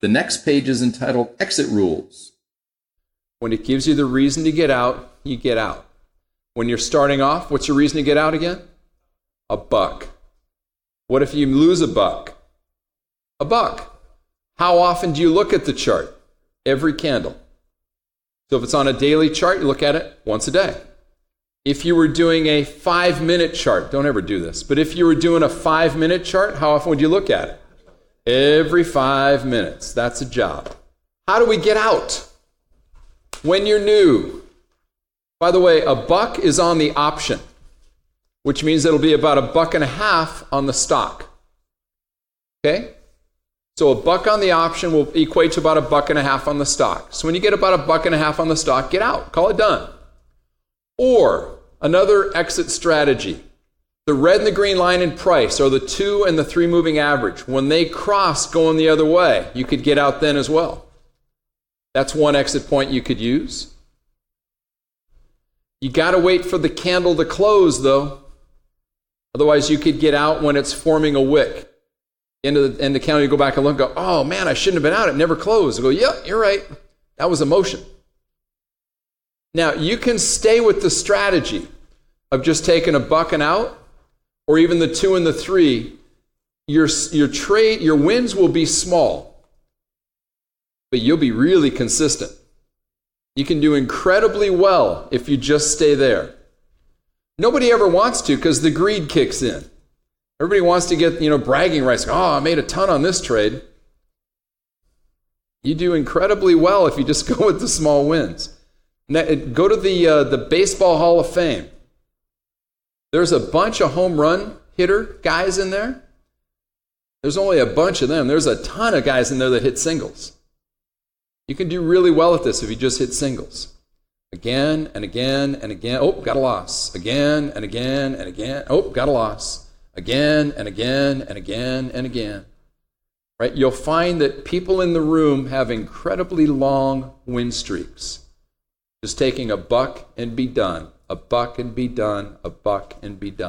The next page is entitled Exit Rules. When it gives you the reason to get out, you get out. When you're starting off, what's your reason to get out again? A buck. What if you lose a buck? A buck. How often do you look at the chart? Every candle. So if it's on a daily chart, you look at it once a day. If you were doing a five minute chart, don't ever do this, but if you were doing a five minute chart, how often would you look at it? Every five minutes. That's a job. How do we get out? When you're new. By the way, a buck is on the option, which means it'll be about a buck and a half on the stock. Okay? So a buck on the option will equate to about a buck and a half on the stock. So when you get about a buck and a half on the stock, get out. Call it done. Or another exit strategy. The red and the green line in price are the two and the three moving average. When they cross going the other way, you could get out then as well. That's one exit point you could use. You got to wait for the candle to close, though. Otherwise, you could get out when it's forming a wick. End of the, end of the candle, you go back and look and go, oh man, I shouldn't have been out. It never closed. I go, yep, you're right. That was emotion. Now, you can stay with the strategy of just taking a buck and out, or even the two and the three. Your, your trade, your wins will be small, but you'll be really consistent. You can do incredibly well if you just stay there. Nobody ever wants to because the greed kicks in. Everybody wants to get, you know, bragging rights. Oh, I made a ton on this trade. You do incredibly well if you just go with the small wins. Go to the, uh, the Baseball Hall of Fame. There's a bunch of home run hitter guys in there. There's only a bunch of them. There's a ton of guys in there that hit singles. You can do really well at this if you just hit singles. Again and again and again. Oh, got a loss. Again and again and again. Oh, got a loss. Again and again and again and again. Right? You'll find that people in the room have incredibly long win streaks. Just taking a buck and be done, a buck and be done, a buck and be done.